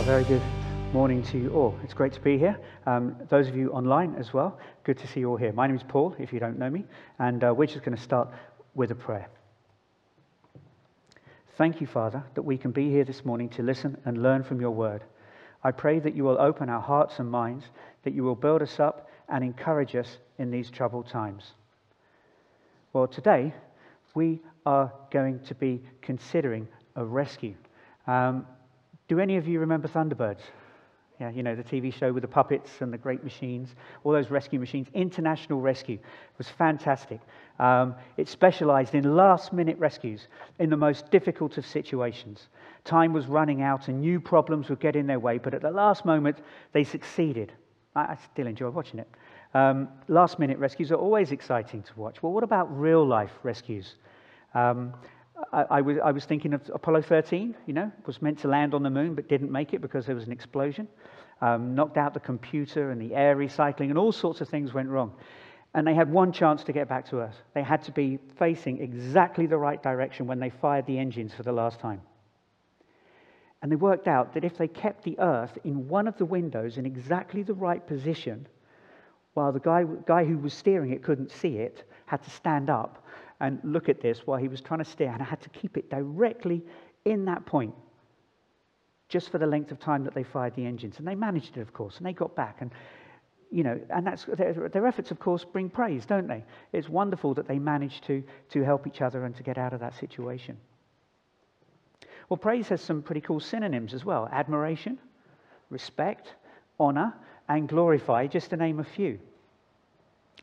Well, very good morning to you all. It's great to be here. Um, those of you online as well, good to see you all here. My name is Paul, if you don't know me, and uh, we're just going to start with a prayer. Thank you, Father, that we can be here this morning to listen and learn from your word. I pray that you will open our hearts and minds, that you will build us up and encourage us in these troubled times. Well, today we are going to be considering a rescue. Um, do any of you remember Thunderbirds? Yeah, you know, the TV show with the puppets and the great machines, all those rescue machines. International Rescue was fantastic. Um, it specialized in last minute rescues in the most difficult of situations. Time was running out and new problems would get in their way, but at the last moment, they succeeded. I, I still enjoy watching it. Um, last minute rescues are always exciting to watch. Well, what about real life rescues? Um, I, was, I was thinking of Apollo 13, you know, was meant to land on the moon but didn't make it because there was an explosion. Um, knocked out the computer and the air recycling, and all sorts of things went wrong. And they had one chance to get back to Earth. They had to be facing exactly the right direction when they fired the engines for the last time. And they worked out that if they kept the Earth in one of the windows in exactly the right position, while the guy, guy who was steering it couldn't see it, had to stand up and look at this while he was trying to steer, and I had to keep it directly in that point just for the length of time that they fired the engines. And they managed it, of course, and they got back. And, you know, and that's, their, their efforts, of course, bring praise, don't they? It's wonderful that they managed to, to help each other and to get out of that situation. Well, praise has some pretty cool synonyms as well admiration, respect, honor, and glorify, just to name a few.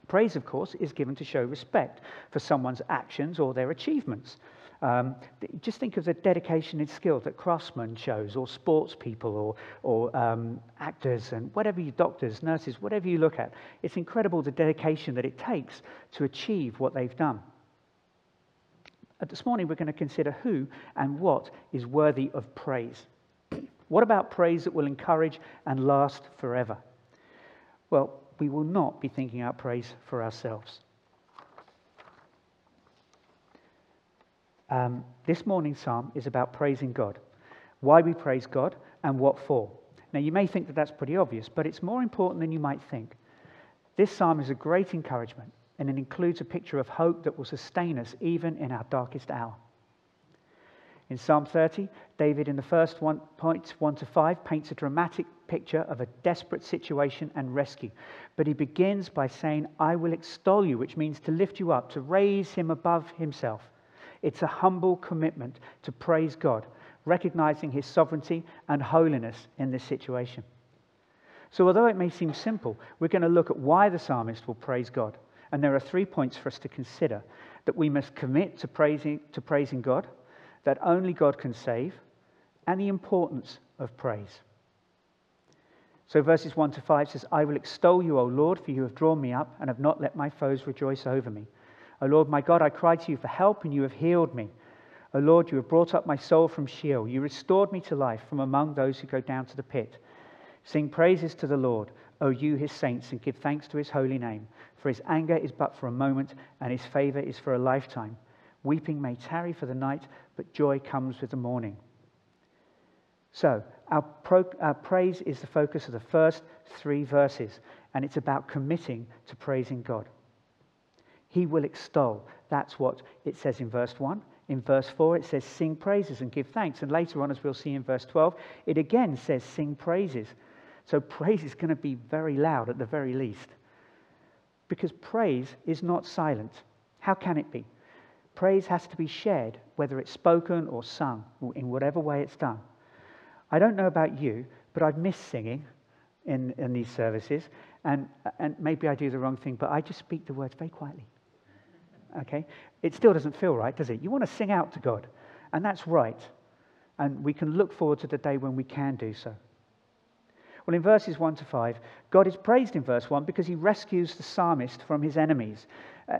Praise, of course, is given to show respect for someone's actions or their achievements. Um, just think of the dedication and skill that craftsmen shows, or sports people, or, or um, actors, and whatever you, doctors, nurses, whatever you look at. It's incredible the dedication that it takes to achieve what they've done. Uh, this morning, we're going to consider who and what is worthy of praise. what about praise that will encourage and last forever? Well, we will not be thinking out praise for ourselves. Um, this morning's psalm is about praising God, why we praise God, and what for. Now, you may think that that's pretty obvious, but it's more important than you might think. This psalm is a great encouragement, and it includes a picture of hope that will sustain us even in our darkest hour. In Psalm 30, David, in the first one, points 1 to 5, paints a dramatic picture of a desperate situation and rescue. But he begins by saying, I will extol you, which means to lift you up, to raise him above himself. It's a humble commitment to praise God, recognizing his sovereignty and holiness in this situation. So, although it may seem simple, we're going to look at why the psalmist will praise God. And there are three points for us to consider that we must commit to praising, to praising God that only God can save, and the importance of praise. So, verses 1 to 5 says, I will extol you, O Lord, for you have drawn me up and have not let my foes rejoice over me. O Lord, my God, I cried to you for help, and you have healed me. O Lord, you have brought up my soul from Sheol. You restored me to life from among those who go down to the pit. Sing praises to the Lord, O you, his saints, and give thanks to his holy name. For his anger is but for a moment, and his favor is for a lifetime. Weeping may tarry for the night, but joy comes with the morning. So, our, pro- our, praise is the focus of the first three verses, and it's about committing to praising God. He will extol. That's what it says in verse 1. In verse 4, it says, Sing praises and give thanks. And later on, as we'll see in verse 12, it again says, Sing praises. So praise is going to be very loud at the very least. Because praise is not silent. How can it be? Praise has to be shared, whether it's spoken or sung, in whatever way it's done. I don't know about you, but I've missed singing in, in these services, and, and maybe I do the wrong thing, but I just speak the words very quietly. Okay? It still doesn't feel right, does it? You want to sing out to God, and that's right. And we can look forward to the day when we can do so. Well, in verses 1 to 5, God is praised in verse 1 because he rescues the psalmist from his enemies.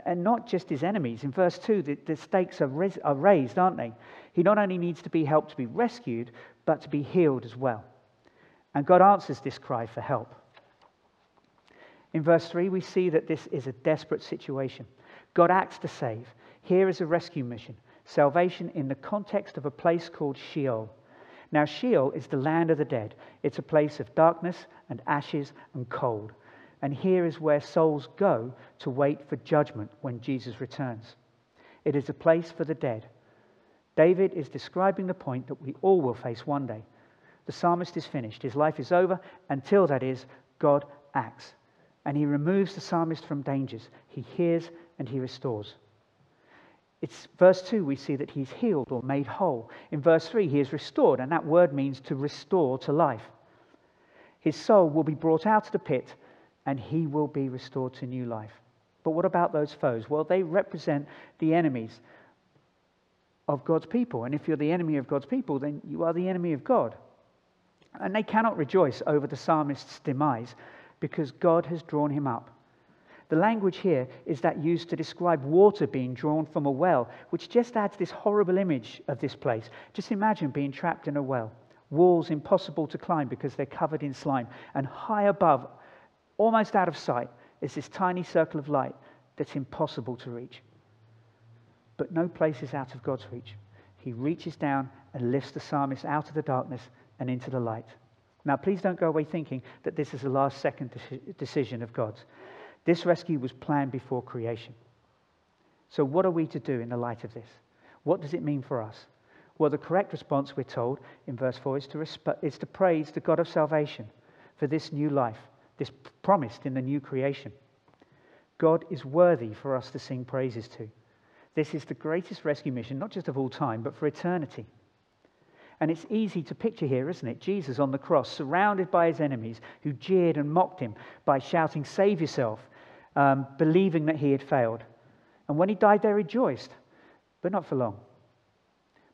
And not just his enemies. In verse 2, the, the stakes are, are raised, aren't they? He not only needs to be helped to be rescued, but to be healed as well. And God answers this cry for help. In verse 3, we see that this is a desperate situation. God acts to save. Here is a rescue mission salvation in the context of a place called Sheol. Now, Sheol is the land of the dead. It's a place of darkness and ashes and cold. And here is where souls go to wait for judgment when Jesus returns. It is a place for the dead. David is describing the point that we all will face one day. The psalmist is finished. His life is over. Until that is, God acts. And he removes the psalmist from dangers. He hears and he restores. It's verse 2, we see that he's healed or made whole. In verse 3, he is restored, and that word means to restore to life. His soul will be brought out of the pit, and he will be restored to new life. But what about those foes? Well, they represent the enemies of God's people. And if you're the enemy of God's people, then you are the enemy of God. And they cannot rejoice over the psalmist's demise because God has drawn him up. The language here is that used to describe water being drawn from a well, which just adds this horrible image of this place. Just imagine being trapped in a well, walls impossible to climb because they're covered in slime, and high above, almost out of sight, is this tiny circle of light that's impossible to reach. But no place is out of God's reach. He reaches down and lifts the psalmist out of the darkness and into the light. Now, please don't go away thinking that this is a last second decision of God's. This rescue was planned before creation. So, what are we to do in the light of this? What does it mean for us? Well, the correct response, we're told in verse 4, is to, resp- is to praise the God of salvation for this new life, this promised in the new creation. God is worthy for us to sing praises to. This is the greatest rescue mission, not just of all time, but for eternity. And it's easy to picture here, isn't it? Jesus on the cross, surrounded by his enemies who jeered and mocked him by shouting, Save yourself, um, believing that he had failed. And when he died, they rejoiced, but not for long.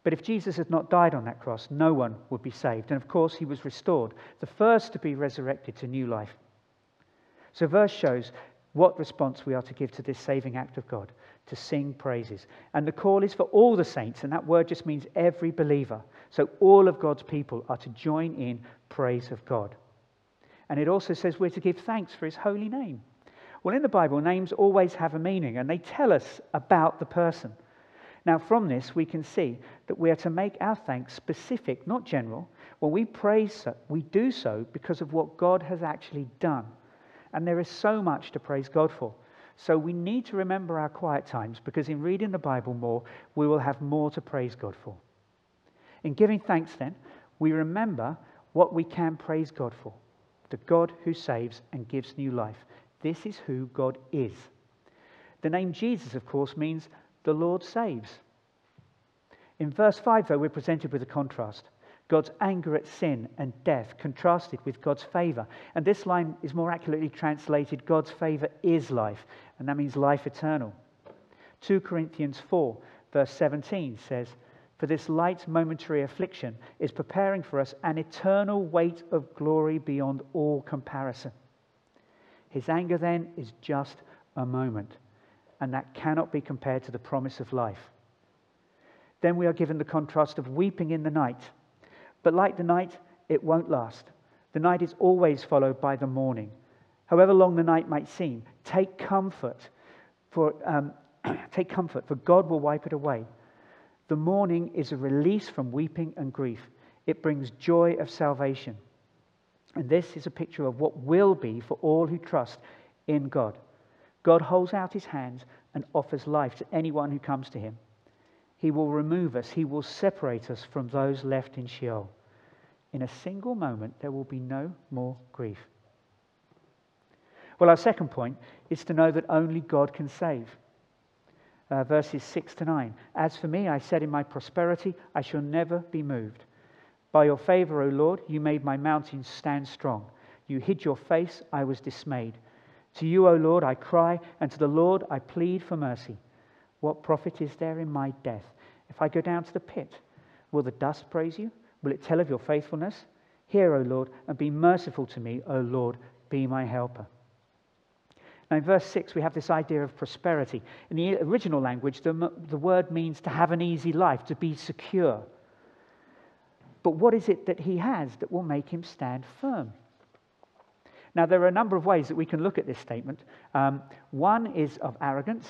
But if Jesus had not died on that cross, no one would be saved. And of course, he was restored, the first to be resurrected to new life. So, verse shows what response we are to give to this saving act of God to sing praises. And the call is for all the saints, and that word just means every believer. So, all of God's people are to join in praise of God. And it also says we're to give thanks for his holy name. Well, in the Bible, names always have a meaning and they tell us about the person. Now, from this, we can see that we are to make our thanks specific, not general. When we praise, we do so because of what God has actually done. And there is so much to praise God for. So we need to remember our quiet times because in reading the Bible more, we will have more to praise God for. In giving thanks, then, we remember what we can praise God for the God who saves and gives new life. This is who God is. The name Jesus, of course, means the Lord saves. In verse 5, though, we're presented with a contrast. God's anger at sin and death contrasted with God's favor. And this line is more accurately translated God's favor is life, and that means life eternal. 2 Corinthians 4, verse 17 says, For this light momentary affliction is preparing for us an eternal weight of glory beyond all comparison. His anger then is just a moment, and that cannot be compared to the promise of life. Then we are given the contrast of weeping in the night. But like the night, it won't last. The night is always followed by the morning. However long the night might seem, take comfort, for, um, take comfort, for God will wipe it away. The morning is a release from weeping and grief. It brings joy of salvation. And this is a picture of what will be for all who trust in God. God holds out his hands and offers life to anyone who comes to him. He will remove us, he will separate us from those left in Sheol. In a single moment, there will be no more grief. Well, our second point is to know that only God can save. Uh, verses 6 to 9. As for me, I said in my prosperity, I shall never be moved. By your favor, O Lord, you made my mountains stand strong. You hid your face, I was dismayed. To you, O Lord, I cry, and to the Lord I plead for mercy. What profit is there in my death? If I go down to the pit, will the dust praise you? Will it tell of your faithfulness? Hear, O Lord, and be merciful to me, O Lord, be my helper. Now, in verse 6, we have this idea of prosperity. In the original language, the, the word means to have an easy life, to be secure. But what is it that he has that will make him stand firm? Now, there are a number of ways that we can look at this statement. Um, one is of arrogance,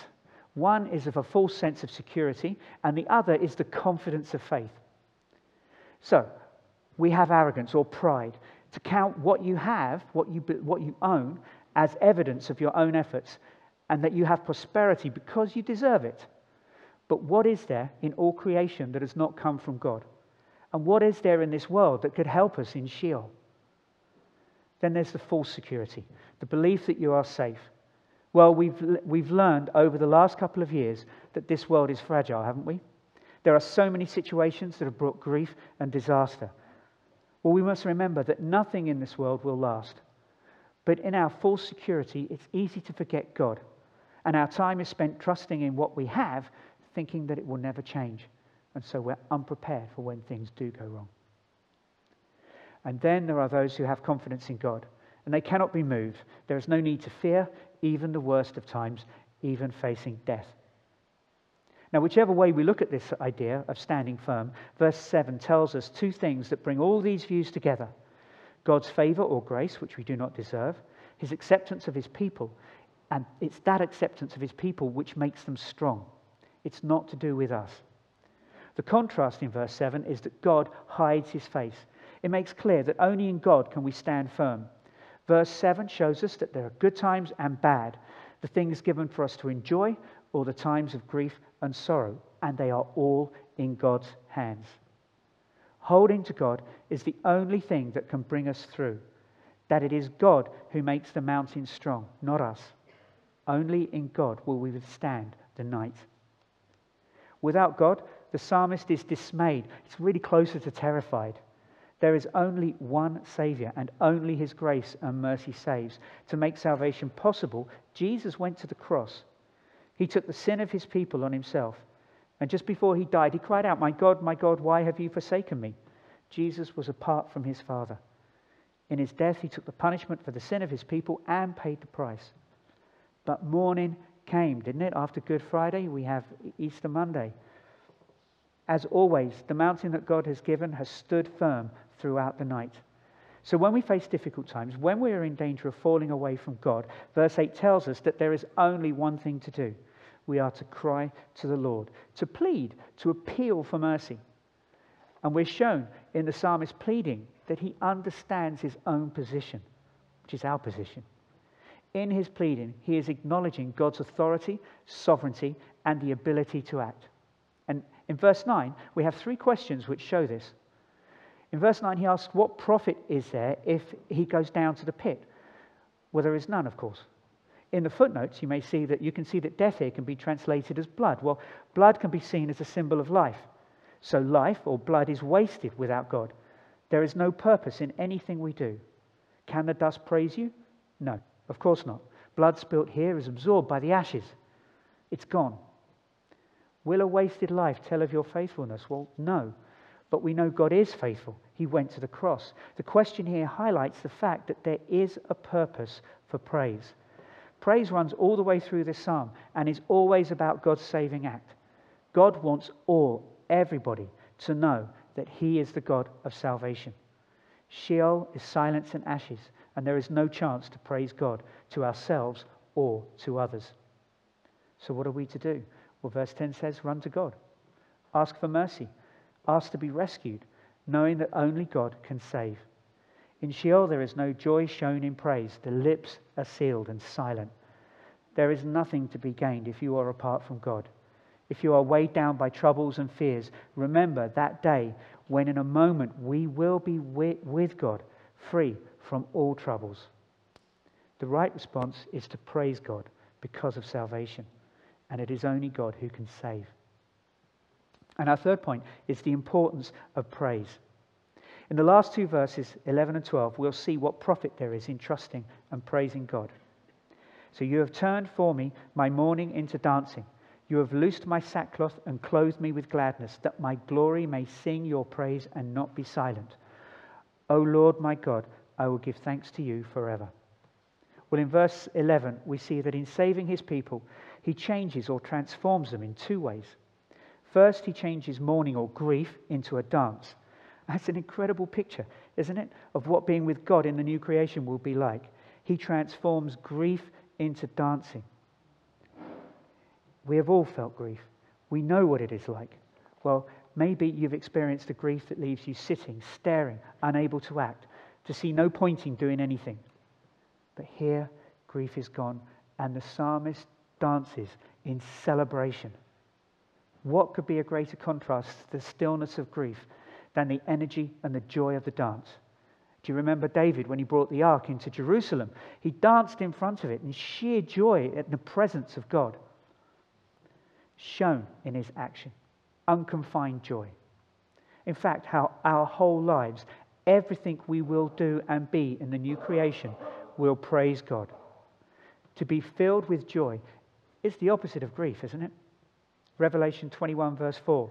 one is of a false sense of security, and the other is the confidence of faith. So, we have arrogance or pride to count what you have, what you, what you own, as evidence of your own efforts, and that you have prosperity because you deserve it. But what is there in all creation that has not come from God? And what is there in this world that could help us in Sheol? Then there's the false security, the belief that you are safe. Well, we've, we've learned over the last couple of years that this world is fragile, haven't we? There are so many situations that have brought grief and disaster. Well, we must remember that nothing in this world will last. But in our false security, it's easy to forget God. And our time is spent trusting in what we have, thinking that it will never change. And so we're unprepared for when things do go wrong. And then there are those who have confidence in God, and they cannot be moved. There is no need to fear, even the worst of times, even facing death. Now, whichever way we look at this idea of standing firm, verse 7 tells us two things that bring all these views together God's favor or grace, which we do not deserve, his acceptance of his people, and it's that acceptance of his people which makes them strong. It's not to do with us. The contrast in verse 7 is that God hides his face. It makes clear that only in God can we stand firm. Verse 7 shows us that there are good times and bad, the things given for us to enjoy or the times of grief and sorrow, and they are all in God's hands. Holding to God is the only thing that can bring us through. That it is God who makes the mountain strong, not us. Only in God will we withstand the night. Without God, the psalmist is dismayed. It's really closer to terrified. There is only one Savior, and only His grace and mercy saves. To make salvation possible, Jesus went to the cross he took the sin of his people on himself. And just before he died, he cried out, My God, my God, why have you forsaken me? Jesus was apart from his Father. In his death, he took the punishment for the sin of his people and paid the price. But morning came, didn't it? After Good Friday, we have Easter Monday. As always, the mountain that God has given has stood firm throughout the night. So when we face difficult times, when we are in danger of falling away from God, verse 8 tells us that there is only one thing to do. We are to cry to the Lord, to plead, to appeal for mercy. And we're shown in the psalmist pleading that he understands his own position, which is our position. In his pleading, he is acknowledging God's authority, sovereignty, and the ability to act. And in verse 9, we have three questions which show this. In verse 9, he asks, What profit is there if he goes down to the pit? Well, there is none, of course. In the footnotes, you may see that you can see that death here can be translated as blood. Well, blood can be seen as a symbol of life. So life or blood is wasted without God. There is no purpose in anything we do. Can the dust praise you? No, of course not. Blood spilt here is absorbed by the ashes. It's gone. Will a wasted life tell of your faithfulness? Well, no. But we know God is faithful. He went to the cross. The question here highlights the fact that there is a purpose for praise. Praise runs all the way through this psalm and is always about God's saving act. God wants all, everybody, to know that He is the God of salvation. Sheol is silence and ashes, and there is no chance to praise God to ourselves or to others. So, what are we to do? Well, verse 10 says, Run to God, ask for mercy, asked to be rescued, knowing that only God can save. In Sheol, there is no joy shown in praise. The lips are sealed and silent. There is nothing to be gained if you are apart from God. If you are weighed down by troubles and fears, remember that day when in a moment we will be with God, free from all troubles. The right response is to praise God because of salvation, and it is only God who can save. And our third point is the importance of praise. In the last two verses, 11 and 12, we'll see what profit there is in trusting and praising God. So you have turned for me my mourning into dancing. You have loosed my sackcloth and clothed me with gladness, that my glory may sing your praise and not be silent. O Lord my God, I will give thanks to you forever. Well, in verse 11, we see that in saving his people, he changes or transforms them in two ways. First, he changes mourning or grief into a dance. That's an incredible picture, isn't it, of what being with God in the new creation will be like. He transforms grief into dancing. We have all felt grief. We know what it is like. Well, Maybe you've experienced a grief that leaves you sitting, staring, unable to act, to see no point in doing anything. But here, grief is gone, and the psalmist dances in celebration. What could be a greater contrast to the stillness of grief than the energy and the joy of the dance? Do you remember David when he brought the ark into Jerusalem? He danced in front of it in sheer joy at the presence of God, shown in his action, unconfined joy. In fact, how our whole lives, everything we will do and be in the new creation, will praise God. To be filled with joy is the opposite of grief, isn't it? Revelation 21, verse 4.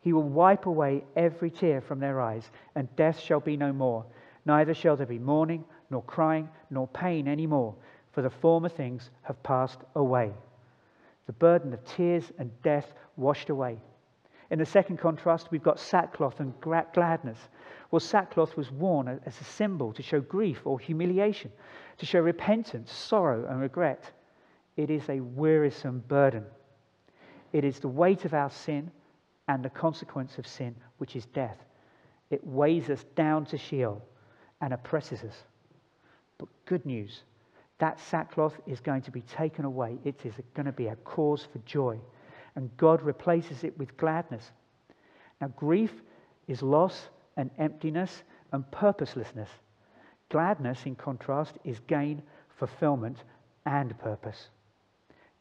He will wipe away every tear from their eyes, and death shall be no more. Neither shall there be mourning, nor crying, nor pain any more, for the former things have passed away. The burden of tears and death washed away. In the second contrast, we've got sackcloth and gladness. Well, sackcloth was worn as a symbol to show grief or humiliation, to show repentance, sorrow, and regret. It is a wearisome burden. It is the weight of our sin and the consequence of sin, which is death. It weighs us down to Sheol and oppresses us. But good news that sackcloth is going to be taken away. It is going to be a cause for joy. And God replaces it with gladness. Now, grief is loss and emptiness and purposelessness. Gladness, in contrast, is gain, fulfillment, and purpose.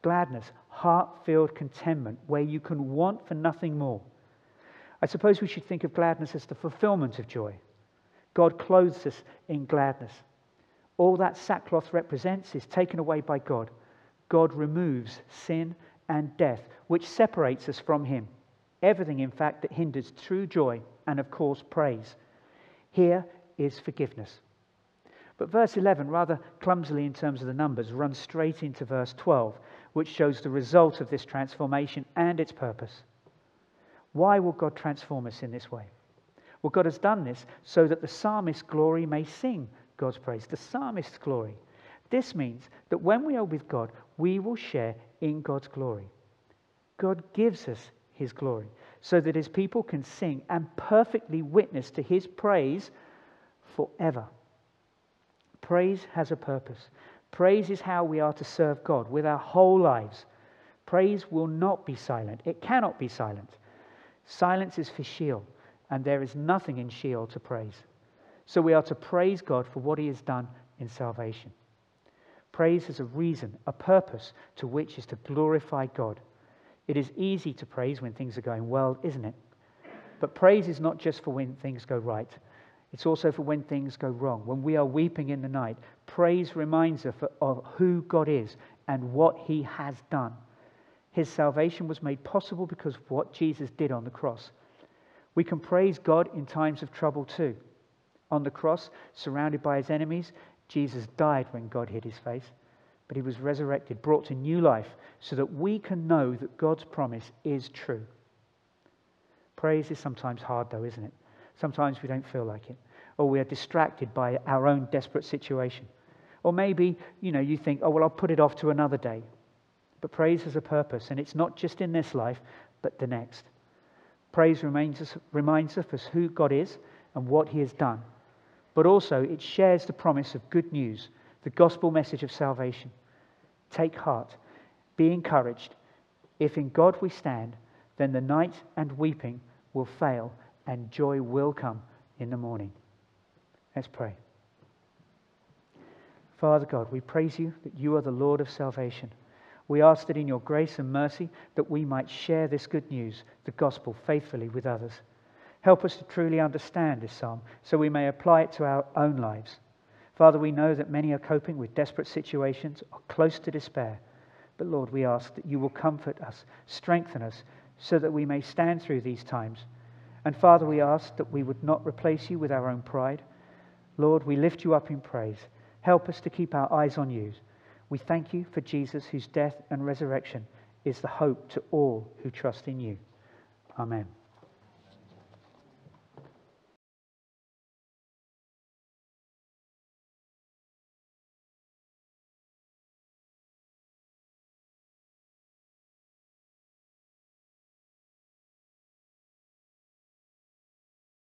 Gladness, heart filled contentment, where you can want for nothing more. I suppose we should think of gladness as the fulfillment of joy. God clothes us in gladness. All that sackcloth represents is taken away by God. God removes sin and death, which separates us from Him. Everything, in fact, that hinders true joy and, of course, praise. Here is forgiveness. But verse 11, rather clumsily in terms of the numbers, runs straight into verse 12, which shows the result of this transformation and its purpose. Why will God transform us in this way? Well, God has done this so that the psalmist's glory may sing God's praise. The psalmist's glory. This means that when we are with God, we will share in God's glory. God gives us his glory so that his people can sing and perfectly witness to his praise forever. Praise has a purpose. Praise is how we are to serve God with our whole lives. Praise will not be silent. It cannot be silent. Silence is for Sheol and there is nothing in Sheol to praise. So we are to praise God for what he has done in salvation. Praise has a reason, a purpose to which is to glorify God. It is easy to praise when things are going well, isn't it? But praise is not just for when things go right. It's also for when things go wrong. When we are weeping in the night, praise reminds us of who God is and what he has done. His salvation was made possible because of what Jesus did on the cross. We can praise God in times of trouble too. On the cross, surrounded by his enemies, Jesus died when God hid his face, but he was resurrected, brought to new life, so that we can know that God's promise is true. Praise is sometimes hard, though, isn't it? Sometimes we don't feel like it, or we are distracted by our own desperate situation. Or maybe, you know, you think, oh, well, I'll put it off to another day. But praise has a purpose, and it's not just in this life, but the next. Praise reminds us, reminds us who God is and what he has done. But also, it shares the promise of good news, the gospel message of salvation. Take heart, be encouraged. If in God we stand, then the night and weeping will fail and joy will come in the morning. Let's pray. Father God, we praise you that you are the Lord of salvation. We ask that in your grace and mercy that we might share this good news, the gospel, faithfully with others. Help us to truly understand this psalm so we may apply it to our own lives. Father, we know that many are coping with desperate situations or close to despair. But Lord, we ask that you will comfort us, strengthen us, so that we may stand through these times. And Father, we ask that we would not replace you with our own pride. Lord, we lift you up in praise. Help us to keep our eyes on you we thank you for Jesus, whose death and resurrection is the hope to all who trust in you. Amen.